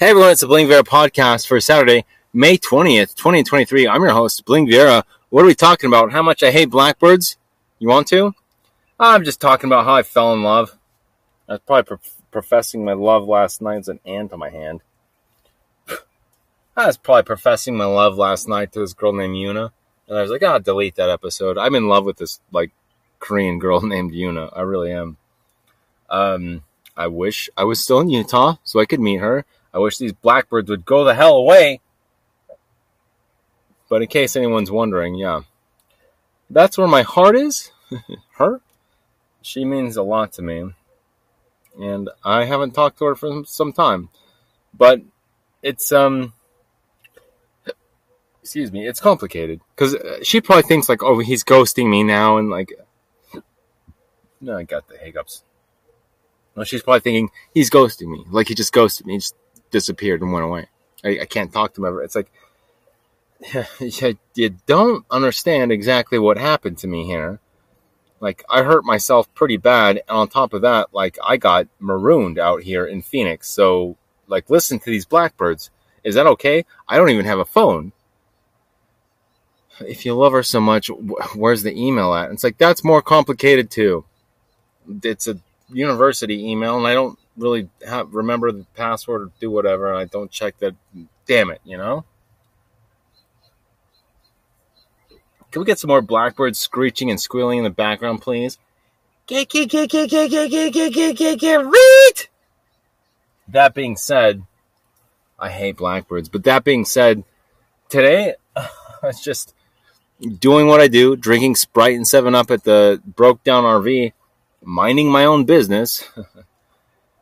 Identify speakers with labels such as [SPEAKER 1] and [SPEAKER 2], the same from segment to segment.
[SPEAKER 1] Hey everyone, it's the Bling Viera podcast for Saturday, May 20th, 2023. I'm your host, Bling Viera. What are we talking about? How much I hate blackbirds? You want to? I'm just talking about how I fell in love. I was probably pro- professing my love last night. It's an ant on my hand. I was probably professing my love last night to this girl named Yunah. And I was like, oh, delete that episode. I'm in love with this, like, Korean girl named Yunah. I really am. Um, I wish I was still in Utah so I could meet her. I wish these blackbirds would go the hell away. But in case anyone's wondering, yeah. That's where my heart is. her? She means a lot to me. And I haven't talked to her for some time. But it's, um, excuse me, it's complicated. Because she probably thinks, like, oh, he's ghosting me now. And, like, no, I got the hiccups. No, she's probably thinking he's ghosting me. Like he just ghosted me, just disappeared and went away. I, I can't talk to him ever. It's like you don't understand exactly what happened to me here. Like I hurt myself pretty bad, and on top of that, like I got marooned out here in Phoenix. So, like, listen to these blackbirds. Is that okay? I don't even have a phone. If you love her so much, where's the email at? It's like that's more complicated too. It's a university email, and I don't really have, remember the password or do whatever. and I don't check that. Damn it, you know. Can we get some more blackbirds screeching and squealing in the background, please? That being said, I hate blackbirds. But that being said, today it's just doing what I do, drinking Sprite and Seven Up at the broke down RV, minding my own business.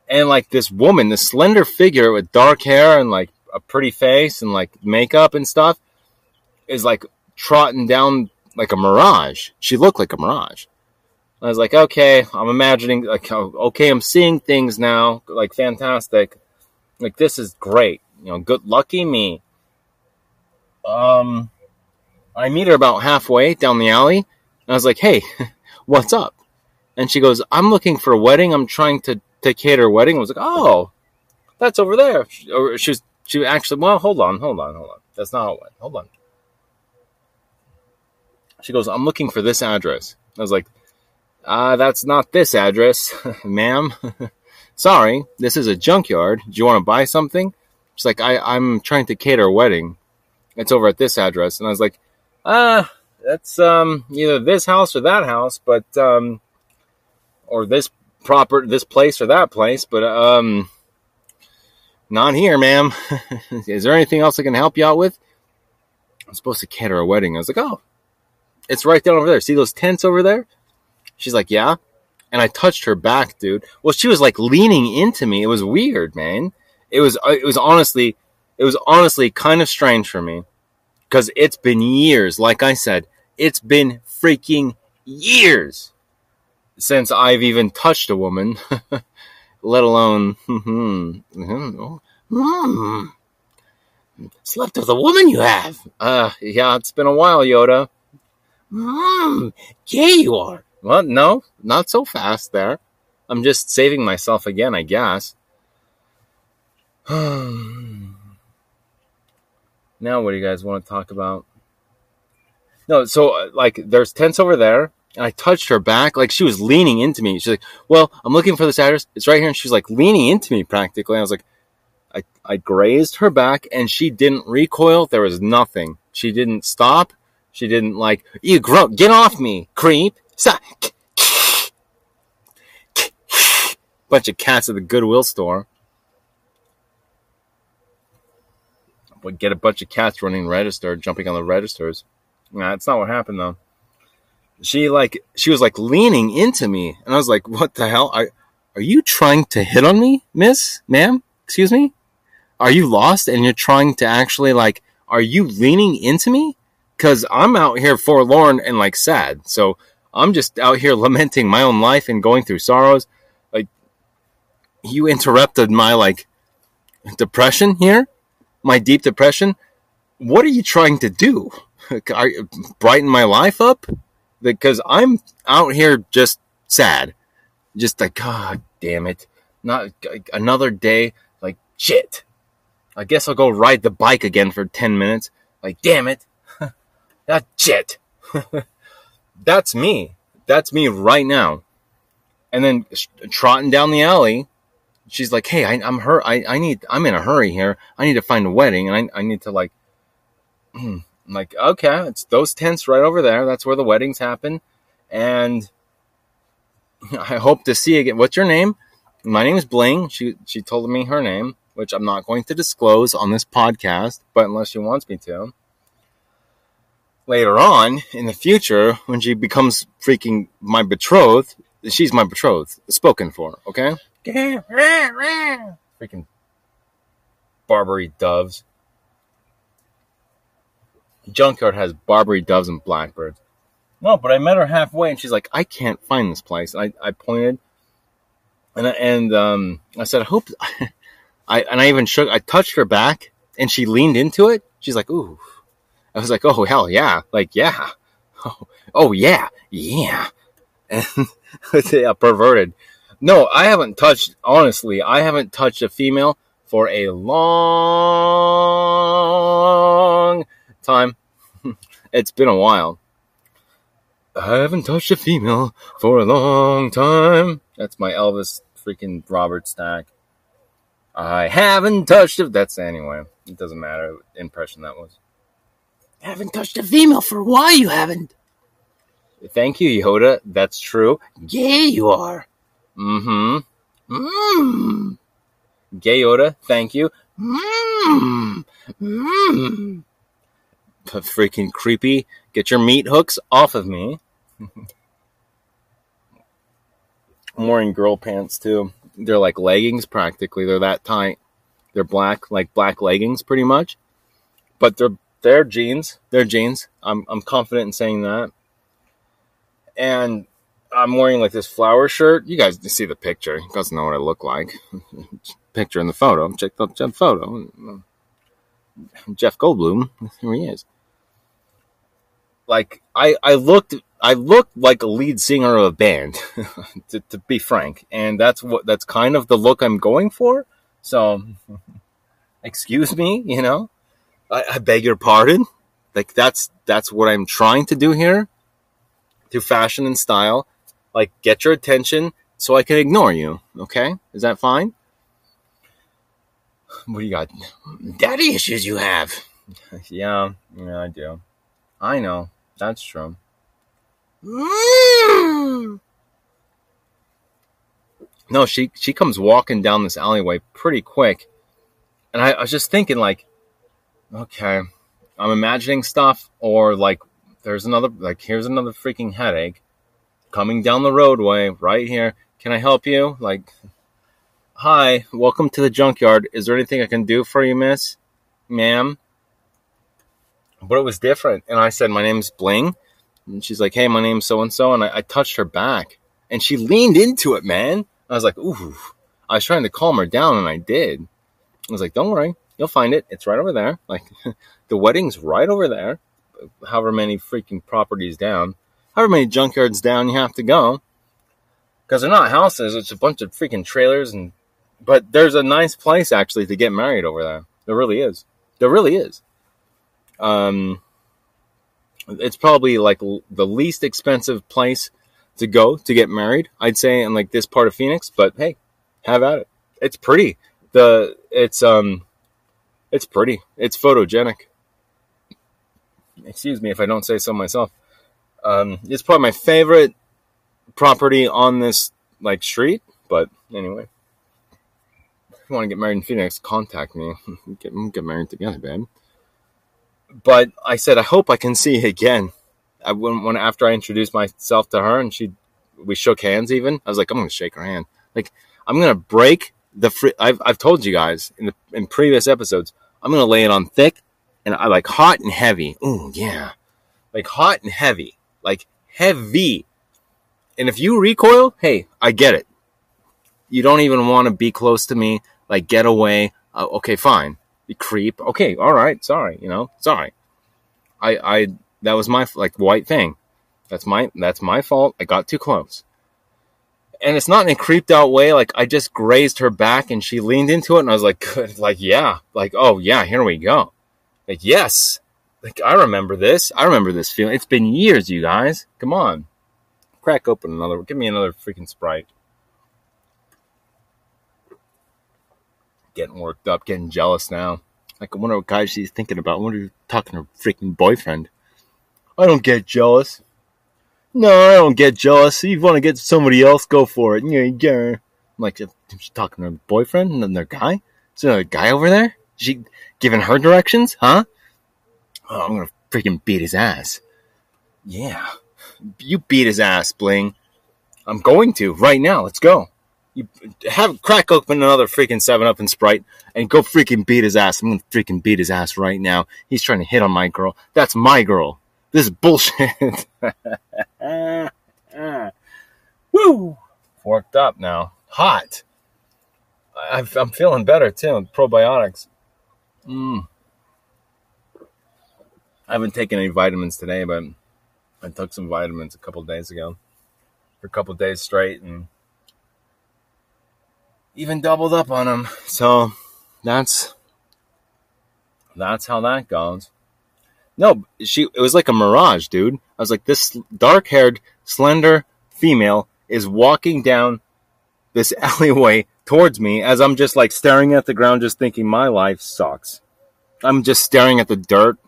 [SPEAKER 1] And like this woman, this slender figure with dark hair and like a pretty face and like makeup and stuff, is like trotting down like a mirage. She looked like a mirage. I was like, okay, I'm imagining, like, okay, I'm seeing things now, like, fantastic. Like, this is great. You know, good, lucky me. Um, I meet her about halfway down the alley. I was like, hey, what's up? And she goes, I'm looking for a wedding. I'm trying to, to cater a wedding. I was like, oh, that's over there. She, or she was, she actually, well, hold on, hold on, hold on. That's not how it went. Hold on. She goes, I'm looking for this address. I was like, uh, that's not this address, ma'am. Sorry, this is a junkyard. Do you want to buy something? She's like, I, I'm trying to cater a wedding. It's over at this address. And I was like, ah, uh, that's um, either this house or that house, but um, or this proper this place or that place, but um, not here, ma'am. Is there anything else I can help you out with? I'm supposed to cater a wedding. I was like, oh, it's right down over there. See those tents over there? She's like, yeah. And I touched her back, dude. Well, she was like leaning into me. It was weird, man. It was, it was honestly, it was honestly kind of strange for me because it's been years. Like I said, it's been freaking years since I've even touched a woman, let alone hmm, hmm, hmm, slept with a woman. You have, uh, yeah, it's been a while, Yoda. Mmm, gay you are. Well, no, not so fast there. I'm just saving myself again, I guess. now, what do you guys want to talk about? No, so uh, like there's tents over there, and I touched her back, like she was leaning into me. She's like, "Well, I'm looking for this address. It's right here." And she's like leaning into me practically. I was like, I I grazed her back, and she didn't recoil. There was nothing. She didn't stop. She didn't like, you grunt, get off me, creep. Bunch of cats at the Goodwill store. Would get a bunch of cats running register, jumping on the registers. Nah, that's not what happened though. She like, she was like leaning into me, and I was like, what the hell? Are, are you trying to hit on me, miss, ma'am? Excuse me? Are you lost and you're trying to actually like, are you leaning into me? because I'm out here forlorn and like sad. So I'm just out here lamenting my own life and going through sorrows. Like you interrupted my like depression here, my deep depression. What are you trying to do? Brighten my life up? Because I'm out here just sad, just like God damn it, not another day like shit. I guess I'll go ride the bike again for 10 minutes. Like, damn it. that shit. That's me. That's me right now. And then trotting down the alley, she's like, "Hey, I, am her. I, I need. I'm in a hurry here. I need to find a wedding, and I, I need to like, I'm like, okay, it's those tents right over there. That's where the weddings happen, and I hope to see you again. What's your name? My name is Bling. She she told me her name, which I'm not going to disclose on this podcast, but unless she wants me to. Later on in the future, when she becomes freaking my betrothed, she's my betrothed, spoken for, okay? Freaking Barbary doves. Junkyard has Barbary doves and blackbirds. No, but I met her halfway, and she's like, "I can't find this place." I, I pointed, and I, and um, I said, "I hope." I and I even shook. I touched her back, and she leaned into it. She's like, "Ooh." I was like, "Oh hell yeah!" Like yeah, oh, oh yeah, yeah, and yeah, perverted. No, I haven't touched. Honestly, I haven't touched a female for a long time. it's been a while. I haven't touched a female for a long time. That's my Elvis freaking Robert Stack. I haven't touched it. That's anyway. It doesn't matter. Impression that was.
[SPEAKER 2] Haven't touched a female for a while. You haven't.
[SPEAKER 1] Thank you, Yoda. That's true.
[SPEAKER 2] Gay you are.
[SPEAKER 1] Mm-hmm. Mmm. Gay Yoda. Thank you.
[SPEAKER 2] Mmm. Mmm.
[SPEAKER 1] Freaking creepy. Get your meat hooks off of me. I'm wearing girl pants too. They're like leggings practically. They're that tight. They're black, like black leggings pretty much. But they're they're jeans. They're jeans. I'm I'm confident in saying that. And I'm wearing like this flower shirt. You guys see the picture. You guys know what I look like. picture in the photo. Check the, check the photo. Jeff Goldblum. Here he is. Like I, I looked I looked like a lead singer of a band, to, to, be frank, and that's what that's kind of the look I'm going for. So, excuse me, you know, I, I beg your pardon. Like that's that's what I'm trying to do here, through fashion and style, like get your attention so I can ignore you. Okay, is that fine? What do you got?
[SPEAKER 2] Daddy issues you have.
[SPEAKER 1] yeah, yeah, I do. I know that's true.
[SPEAKER 2] Mm.
[SPEAKER 1] No, she she comes walking down this alleyway pretty quick, and I, I was just thinking like, okay, I'm imagining stuff, or like there's another like here's another freaking headache coming down the roadway right here. Can I help you? Like, hi, welcome to the junkyard. Is there anything I can do for you, miss, ma'am? But it was different, and I said my name's Bling and she's like, "Hey, my name's so and so," and I, touched her back, and she leaned into it, man. I was like, "Ooh." I was trying to calm her down, and I did. I was like, "Don't worry, you'll find it. It's right over there. Like, the wedding's right over there. However many freaking properties down, however many junkyards down you have to go, because they're not houses. It's a bunch of freaking trailers, and but there's a nice place actually to get married over there. There really is. There really is. Um, it's probably like the least expensive place to go to get married. I'd say in like this part of Phoenix, but hey, have at it. It's pretty. The it's um it's pretty. It's photogenic. Excuse me if I don't say so myself. Um, it's probably my favorite property on this like street. But anyway, if you want to get married in Phoenix, contact me. get get married together, babe but I said, I hope I can see you again. I when, after I introduced myself to her and she, we shook hands even. I was like, I'm going to shake her hand. Like, I'm going to break the free. I've, I've told you guys in the, in previous episodes, I'm going to lay it on thick and I like hot and heavy. Ooh, yeah. Like hot and heavy. Like heavy. And if you recoil, hey, I get it. You don't even want to be close to me. Like, get away. Uh, okay, fine creep. Okay, all right, sorry, you know, sorry. I, I, that was my like white thing. That's my, that's my fault. I got too close. and it's not in a creeped out way. Like I just grazed her back and she leaned into it and I was like. Like, yeah, like, oh yeah, here we go. Like, yes. Like I remember this. I remember this feeling. It's been years, you guys. Come on. Crack open another. Give me another freaking Sprite. Getting worked up, getting jealous now. Like I wonder what guy she's thinking about. I wonder if talking to her freaking boyfriend. I don't get jealous. No, I don't get jealous. If you want to get somebody else, go for it. Yeah, yeah. I'm like, she's talking to her boyfriend and then their guy? Is there a guy over there? Is she giving her directions? Huh? Oh, I'm gonna freaking beat his ass. Yeah. You beat his ass, Bling. I'm going to right now. Let's go. You have crack open another freaking seven up and sprite and go freaking beat his ass. I'm gonna freaking beat his ass right now. He's trying to hit on my girl. That's my girl. This is bullshit. Woo! Worked up now. Hot. I, I'm feeling better too. Probiotics. Mm. I haven't taken any vitamins today, but I took some vitamins a couple days ago for a couple days straight and even doubled up on him. So that's that's how that goes. No, she it was like a mirage, dude. I was like, this dark-haired, slender female is walking down this alleyway towards me as I'm just like staring at the ground, just thinking my life sucks. I'm just staring at the dirt,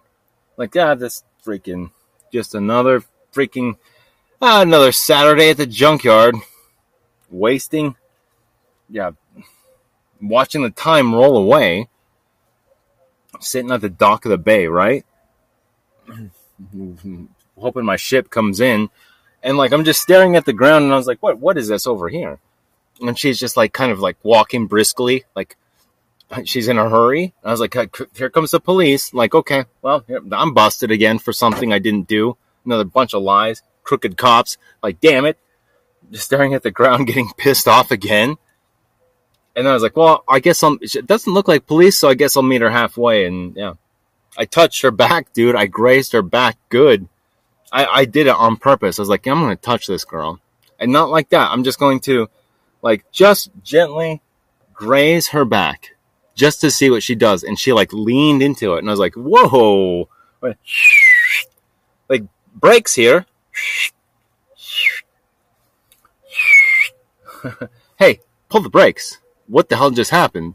[SPEAKER 1] like, ah, this freaking, just another freaking, ah, another Saturday at the junkyard, wasting, yeah, watching the time roll away, sitting at the dock of the bay, right? hoping my ship comes in. And like I'm just staring at the ground and I was like, what what is this over here? And she's just like kind of like walking briskly, like she's in a hurry. I was like, here comes the police. Like, okay, well, I'm busted again for something I didn't do. Another bunch of lies, crooked cops. Like, damn it. Just staring at the ground, getting pissed off again. And then I was like, well, I guess I'm, it doesn't look like police, so I guess I'll meet her halfway. And yeah, I touched her back, dude. I grazed her back good. I, I did it on purpose. I was like, I'm going to touch this girl. And not like that. I'm just going to, like, just gently graze her back just to see what she does. And she, like, leaned into it. And I was like, whoa. Like, breaks here. hey, pull the brakes. What the hell just happened?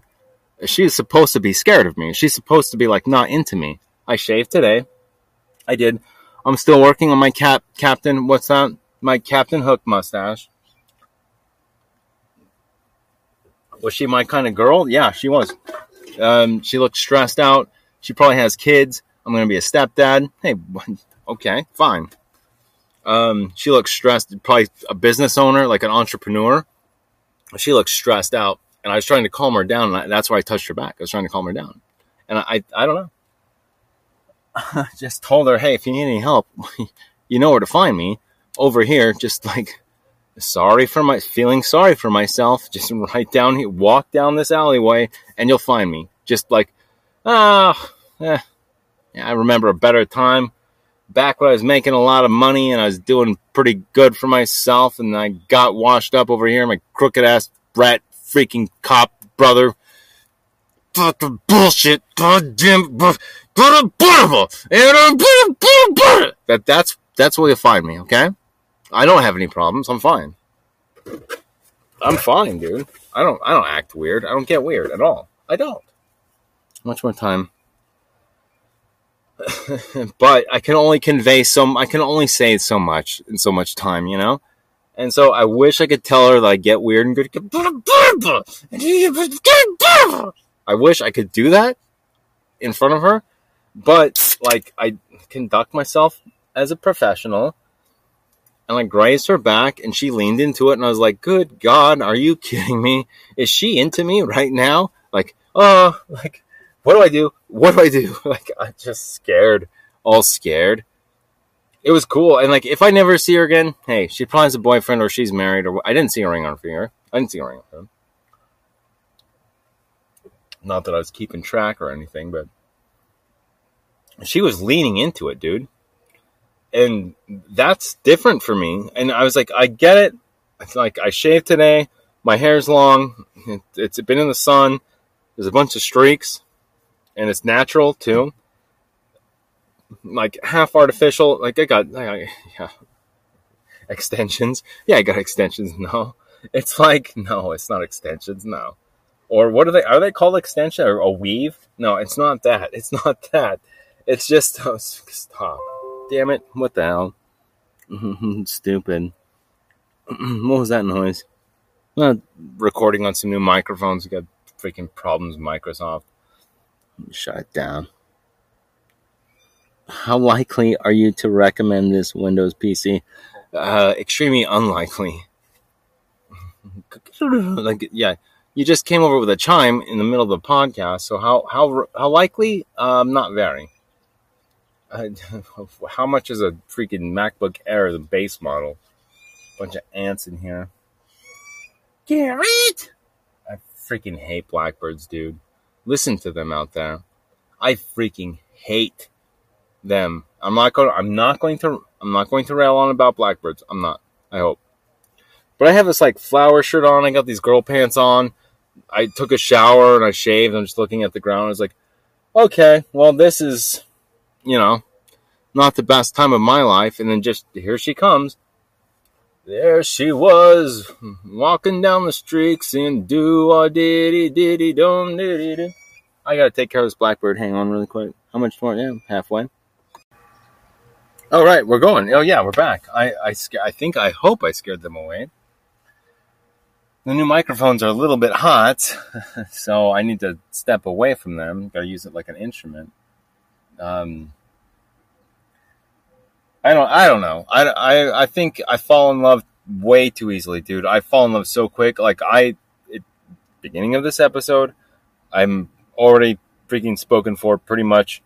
[SPEAKER 1] She's supposed to be scared of me. She's supposed to be, like, not into me. I shaved today. I did. I'm still working on my cap captain. What's that? My Captain Hook mustache. Was she my kind of girl? Yeah, she was. Um, she looked stressed out. She probably has kids. I'm to be a stepdad. Hey, okay, fine. Um, she looks stressed. Probably a business owner, like an entrepreneur. She looks stressed out, and I was trying to calm her down. And that's why I touched her back. I was trying to calm her down, and I, I, I don't know. just told her, hey, if you need any help, you know where to find me. Over here, just like sorry for my feeling sorry for myself. Just right down here, walk down this alleyway, and you'll find me. Just like, ah, eh. yeah, I remember a better time back when I was making a lot of money and I was doing pretty good for myself, and I got washed up over here. My crooked ass brat, freaking cop brother. Fucking bullshit, goddamn that that's that's where you find me, okay? I don't have any problems. I'm fine. I'm fine, dude. I don't I don't act weird. I don't get weird at all. I don't. Much more time. but I can only convey some I can only say so much in so much time, you know? And so I wish I could tell her that I get weird and good. I wish I could do that in front of her, but like I conduct myself as a professional and I grazed her back and she leaned into it and I was like, good God, are you kidding me? Is she into me right now? Like, oh, like, what do I do? What do I do? Like, I'm just scared, all scared. It was cool. And like, if I never see her again, hey, she probably has a boyfriend or she's married or I didn't see a ring on her finger. I didn't see a ring on her. Not that I was keeping track or anything, but she was leaning into it, dude. And that's different for me. And I was like, I get it. it's like I shaved today. My hair's long. It, it's been in the sun. There's a bunch of streaks, and it's natural too. Like half artificial. Like I got, I yeah, extensions. Yeah, I got extensions. No, it's like no, it's not extensions. No, or what are they? Are they called extension or a weave? No, it's not that. It's not that. It's just oh, stop. Damn it! What the hell? Stupid. what was that noise? Uh, recording on some new microphones. We got freaking problems Microsoft. Shut down. How likely are you to recommend this Windows PC? Uh, extremely unlikely. like, yeah, you just came over with a chime in the middle of the podcast. So how how how likely? Um, not very. Uh, how much is a freaking MacBook Air, the base model? Bunch of ants in here. Garrett! I freaking hate blackbirds, dude. Listen to them out there. I freaking hate them. I'm not going. I'm not going to. I'm not going to rail on about blackbirds. I'm not. I hope. But I have this like flower shirt on. I got these girl pants on. I took a shower and I shaved. I'm just looking at the ground. I was like, okay, well, this is, you know, not the best time of my life. And then just here she comes. There she was, walking down the street, singing do a diddy diddy dum diddy. I gotta take care of this blackbird. Hang on, really quick. How much more? Yeah, halfway. All right, we're going. Oh yeah, we're back. I I, I think I hope I scared them away. The new microphones are a little bit hot, so I need to step away from them. Got to use it like an instrument. Um, I don't. I don't know. I, I, I think I fall in love way too easily, dude. I fall in love so quick. Like I, it, beginning of this episode, I'm already freaking spoken for pretty much.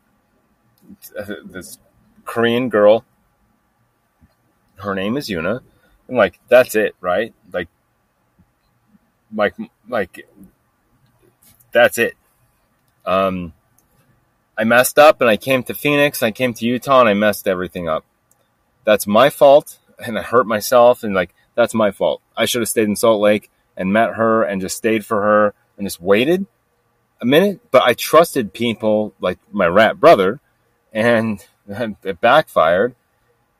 [SPEAKER 1] This Korean girl. Her name is Yunah, and like that's it, right? Like, like, like, that's it. Um, I messed up, and I came to Phoenix. I came to Utah, and I messed everything up that's my fault and I hurt myself and like that's my fault. I should have stayed in Salt Lake and met her and just stayed for her and just waited a minute. But I trusted people like my rat brother and it backfired.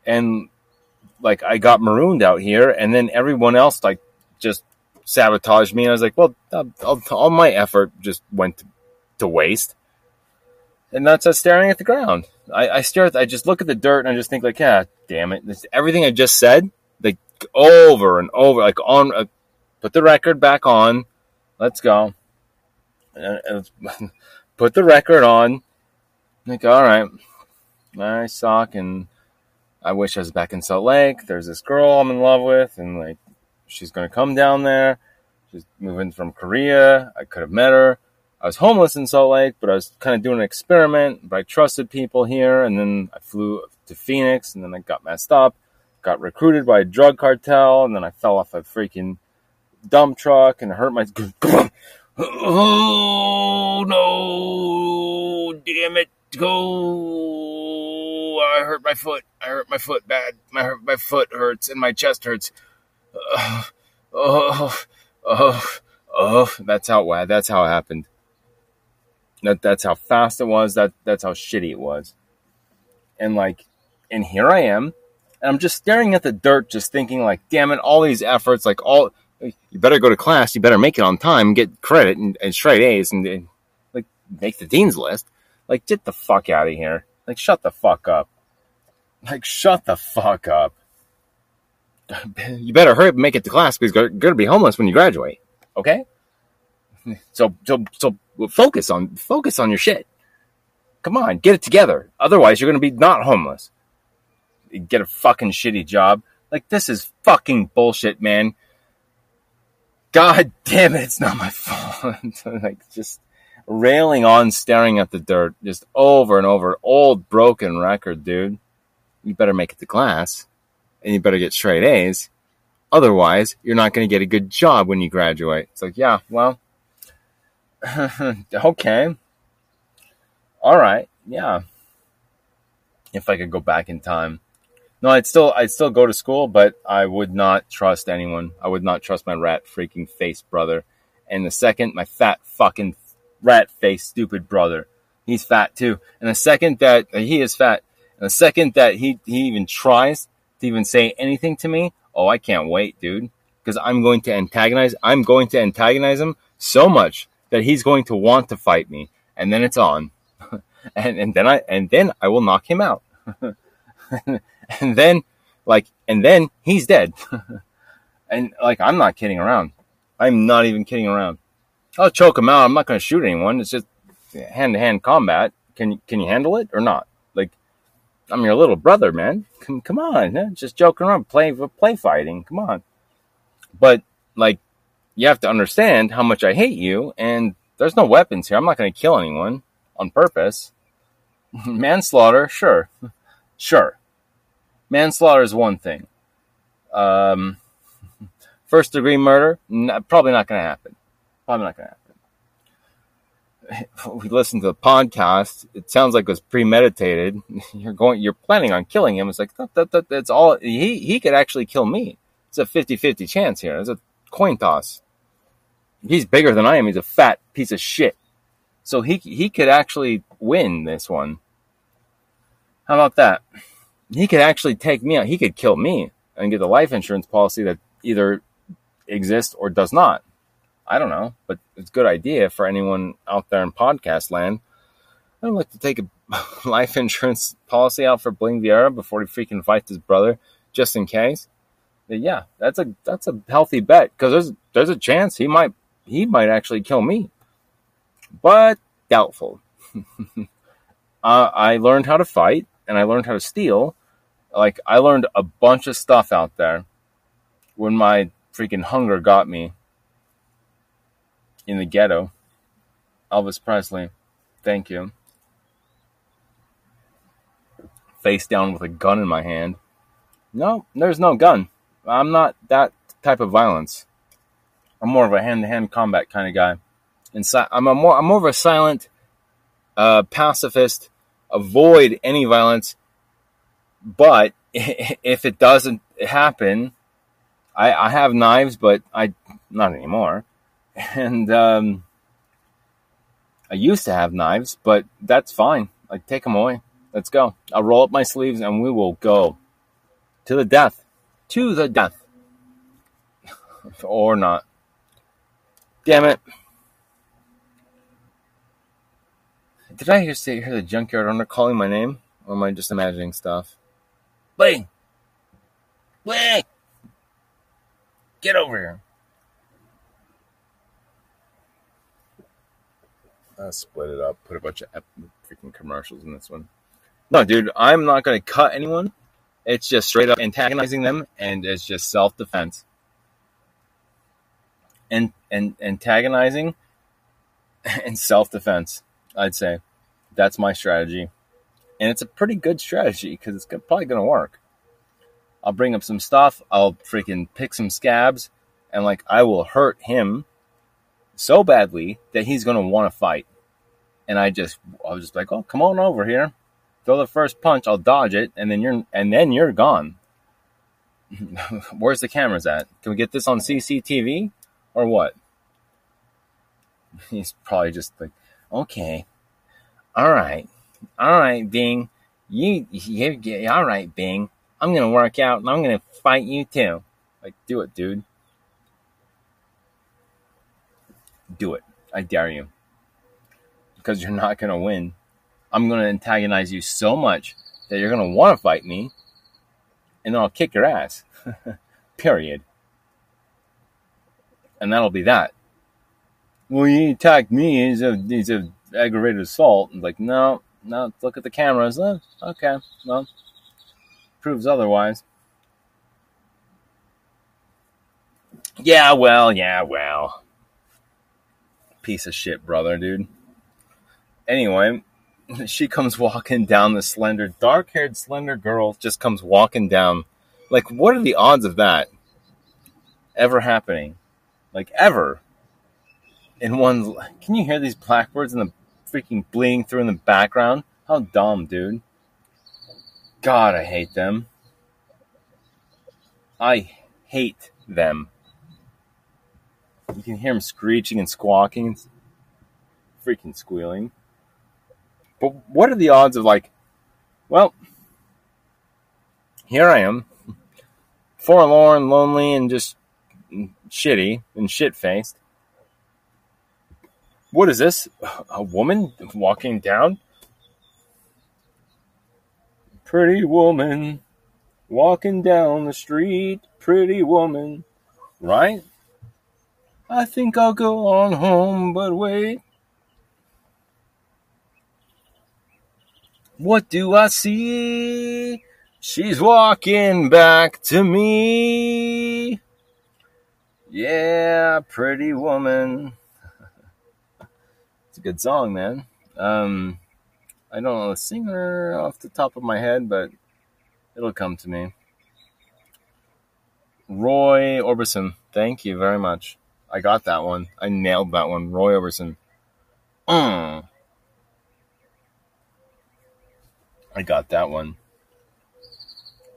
[SPEAKER 1] And like I got marooned out here and then everyone else like just sabotaged me. And I was like, well, all, all my effort just went to, to waste. And that's us staring at the ground. I, I stare at, I just look at the dirt and I just think like, yeah, damn it. This, everything I just said, like over and over, like on, uh, put the record back on. Let's go. Put the record on. Like, all right, I suck and I wish I was back in Salt Lake. There's this girl I'm in love with and like, she's to come down there. She's moving from Korea. I could have met her I was homeless in Salt Lake, but I was kind of doing an experiment. But I trusted people here, and then I flew to Phoenix, and then I got messed up, got recruited by a drug cartel, and then I fell off a freaking dump truck and hurt my. oh no! Damn it! Go! I hurt my foot. I hurt my foot bad. My my foot hurts and my chest hurts. Oh, oh, oh, oh! That's how that's how it happened. That that's how fast it was. That that's how shitty it was. And like, and here I am, and I'm just staring at the dirt, just thinking like, damn it, all these efforts, like all, you better go to class, you better make it on time, get credit and, and straight A's, and, and like make the dean's list. Like, get the fuck out of here. Like, shut the fuck up. Like, shut the fuck up. You better hurry up and make it to class because you're going to be homeless when you graduate. Okay? So, so, so focus on focus on your shit. Come on, get it together. Otherwise, you're gonna be not homeless. get a fucking shitty job. Like this is fucking bullshit, man. God damn it, it's not my fault. like just railing on, staring at the dirt, just over and over. Old broken record, dude. You better make it to class, and you better get straight A's. Otherwise, you're not going to get a good job when you graduate. It's like, yeah, well, okay. All right. Yeah. If I could go back in time, No, I'd still I'd still go to school, but I would not trust anyone. I would not trust my rat freaking face brother. And the second my fat fucking rat face stupid brother, he's fat too. And the second that he is fat, the second that he he even tries to even say anything to me, oh, I can't wait, dude. Because I'm going to antagonize. I'm going to antagonize him so much that he's going to want to fight me, and then it's on, and and then I and then I will knock him out. and then like and then he's dead. And like i'm not kidding around. I'm not even kidding around. I'll choke him out. I'm not going to shoot anyone. It's just hand-to-hand combat. Can can you handle it or not i'm your little brother man come, come on man. just joking around play play fighting come on but like you have to understand how much i hate you and there's no weapons here i'm not going to kill anyone on purpose manslaughter sure sure manslaughter is one thing. Um, first degree murder, probably not going to happen. Probably not going to happen. We listened to the podcast. It sounds like it was premeditated. You're going, you're planning on killing him. It's like, that, that, that, that's all. He, he could actually kill me. It's a 50 50 chance here. It's a coin toss. He's bigger than I am. He's a fat piece of shit. So he, he could actually win this one. How about that? he could actually take me out. He could kill me and get the life insurance policy that either exists or does not. I don't know, but it's a good idea for anyone out there in podcast land. I'd like to take a life insurance policy out for Bling Viera before he freaking fights his brother, just in case. But yeah, that's a that's a healthy bet because there's there's a chance he might he might actually kill me, but doubtful. uh, I learned how to fight and I learned how to steal like I learned a bunch of stuff out there when my freaking hunger got me in the ghetto. Elvis Presley, thank you. Face down with a gun in my hand. No, there's no gun. I'm not that type of violence. I'm more of a hand-to-hand combat kind of guy. And si- I'm a more I'm more of a silent uh, pacifist. Avoid any violence but if it doesn't happen, I, I have knives, but I not anymore. And um, I used to have knives, but that's fine. Like take them away. Let's go. I'll roll up my sleeves and we will go to the death, to the death, or not. Damn it. Did I hear, say, hear the junkyard owner calling my name? Or am I just imagining stuff? Bling! Bling! Get over here. I split it up, put a bunch of freaking commercials in this one. No, dude, I'm not going to cut anyone. It's just straight up antagonizing them, and it's just self defense. And, and antagonizing and self defense, I'd say. That's my strategy and it's a pretty good strategy because it's probably going to work. I'll bring up some stuff. I'll freaking pick some scabs, and like I will hurt him so badly that he's going to want to fight. And I just, I was just like, oh, come on over here, throw the first punch. I'll dodge it, and then you're, and then you're gone. Where's the cameras at? Can we get this on CCTV or what? He's probably just like, okay, all right all right, Bing, you, you, all right, Bing, I'm gonna work out and I'm gonna fight you too. Like, do it, dude. Do it. I dare you. Because you're not gonna win. I'm gonna antagonize you so much that you're gonna want to fight me, and I'll kick your ass. Period. And that'll be that. Well, you attacked me. He's a he's a aggravated assault. I'm like, no, no, look at the cameras. Oh, okay, well, proves otherwise. Yeah, well, yeah, well. Piece of shit, brother, dude. Anyway, she comes walking down the slender, dark haired, slender girl just comes walking down. Like, what are the odds of that ever happening? Like, ever? In one. Can you hear these blackbirds in the freaking bleeding through in the background. How dumb, dude. God, I hate them. I hate them. You can hear them screeching and squawking, freaking squealing. But what are the odds of like, well, here I am, forlorn, lonely, and just shitty and shit faced. What is this? A woman walking down? Pretty woman walking down the street, pretty woman, right? I think I'll go on home, but wait. What do I see? She's walking back to me. Yeah, pretty woman. it's a good song, man. Um, I don't know the singer off the top of my head, but it'll come to me. Roy Orbison, thank you very much. I got that one. I nailed that one. Roy Orbison. Mm. I got that one.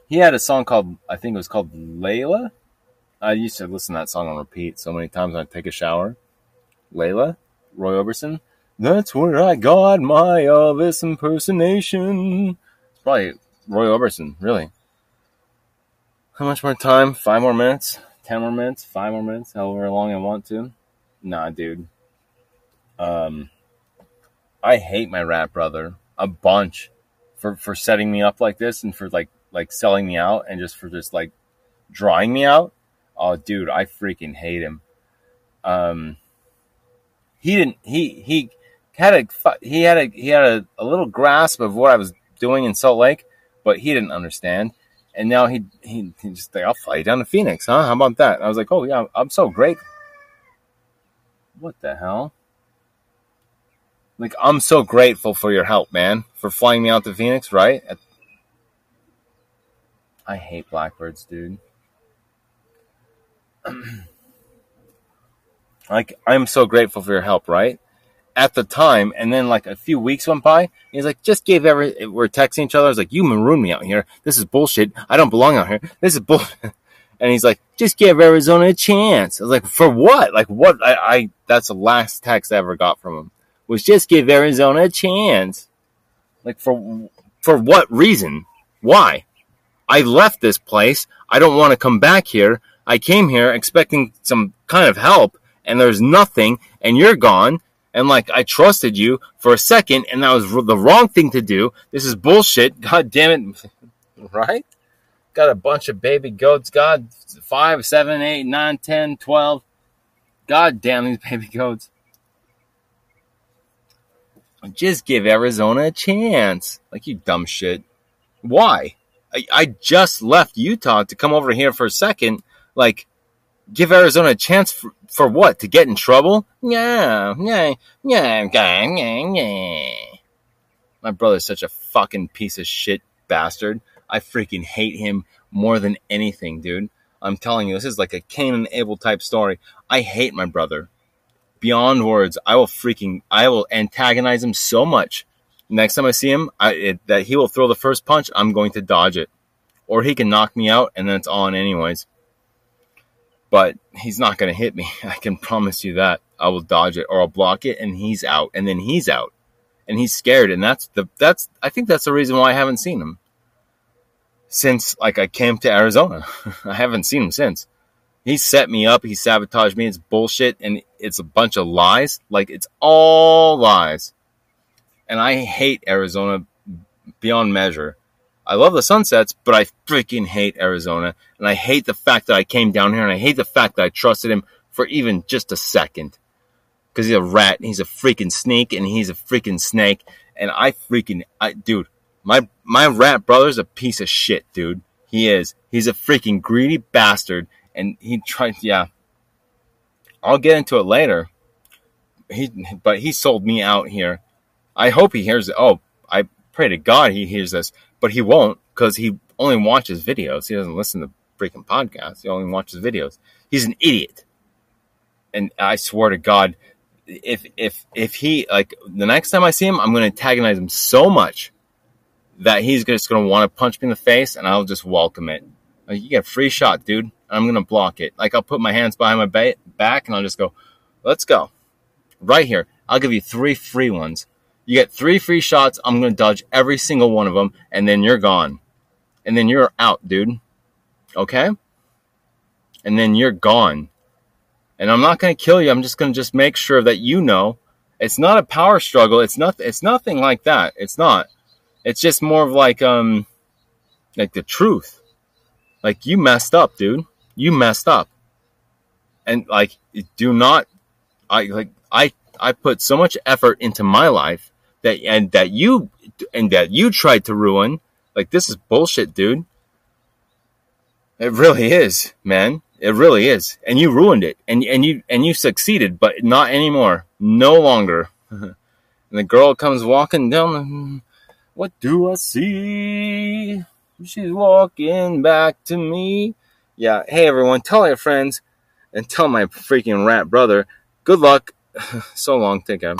[SPEAKER 1] He had a song called, I think it was called Layla. I used to listen to that song on repeat so many times when I take a shower. Layla, Roy Orbison. That's where I got my Elvis impersonation. It's probably Roy Orbison, really. How much more time? Five more minutes? Ten more minutes? Five more minutes? However long I want to. Nah, dude. Um, I hate my rat brother a bunch for for setting me up like this and for like like selling me out and just for just like drawing me out. Oh, dude, I freaking hate him. Um, he didn't. He he had a he had a he had a, a little grasp of what I was doing in Salt Lake, but he didn't understand. And now he he, he just like, I'll fly you down to Phoenix, huh? How about that? And I was like, oh yeah, I'm so great. What the hell? Like I'm so grateful for your help, man, for flying me out to Phoenix, right? I hate blackbirds, dude. like I'm so grateful for your help, right? At the time, and then like a few weeks went by, he's like, just gave every we're texting each other. I was like, you marooned me out here. This is bullshit. I don't belong out here. This is bull. and he's like, just give Arizona a chance. I was like, for what? Like what? I, I that's the last text I ever got from him was just give Arizona a chance. Like for for what reason? Why? I left this place. I don't want to come back here. I came here expecting some kind of help and there's nothing and you're gone. And like, I trusted you for a second and that was the wrong thing to do. This is bullshit. God damn it. right? Got a bunch of baby goats. God, five, seven, eight, nine, ten, twelve. God damn these baby goats. Just give Arizona a chance. Like, you dumb shit. Why? I, I just left Utah to come over here for a second. Like, give Arizona a chance for, for what? To get in trouble? Yeah, yeah, yeah, yeah, yeah. My brother's such a fucking piece of shit bastard. I freaking hate him more than anything, dude. I'm telling you, this is like a Cain and Abel type story. I hate my brother beyond words. I will freaking, I will antagonize him so much. Next time I see him, I, it, that he will throw the first punch, I'm going to dodge it. Or he can knock me out and then it's on anyways. But he's not going to hit me. I can promise you that. I will dodge it or I'll block it and he's out and then he's out. And he's scared and that's the that's I think that's the reason why I haven't seen him. Since like I came to Arizona. I haven't seen him since he set me up. He sabotaged me. It's bullshit and it's a bunch of lies. Like it's all lies. And I hate Arizona beyond measure. I love the sunsets, but I freaking hate Arizona. And I hate the fact that I came down here and I hate the fact that I trusted him for even just a second. Cause he's a rat. and He's a freaking snake and he's a freaking snake. And I freaking, I, dude, my, my rat brother's a piece of shit, dude. He is. He's a freaking greedy bastard and he tried. Yeah, I'll get into it later. He, but he sold me out here. I hope he hears it. Oh, I pray to God he hears this, but he won't because he only watches videos. He doesn't listen to freaking podcasts. He only watches videos. He's an idiot. And I swear to God, if if if he like the next time I see him, I'm going to antagonize him so much that he's just going to want to punch me in the face, and I'll just welcome it Like, you get a free shot, dude. I'm gonna block it. Like I'll put my hands behind my ba- back and I'll just go, let's go, right here. I'll give you three free ones. You get three free shots. I'm gonna dodge every single one of them, and then you're gone, and then you're out, dude. Okay? And then you're gone. And I'm not gonna kill you. I'm just gonna just make sure that you know it's not a power struggle. It's not. It's nothing like that. It's not. It's just more of like um, like the truth. Like you messed up, dude. You messed up. And like, do not. I like. I I put so much effort into my life that and that you and that you tried to ruin. Like this is bullshit, dude. It really is, man. It really is. And you ruined it. And and you and you succeeded, but not anymore. No longer. and the girl comes walking down the What do I see? She's walking back to me. Yeah, hey everyone, tell your friends and tell my freaking rat brother, good luck. so long, take care.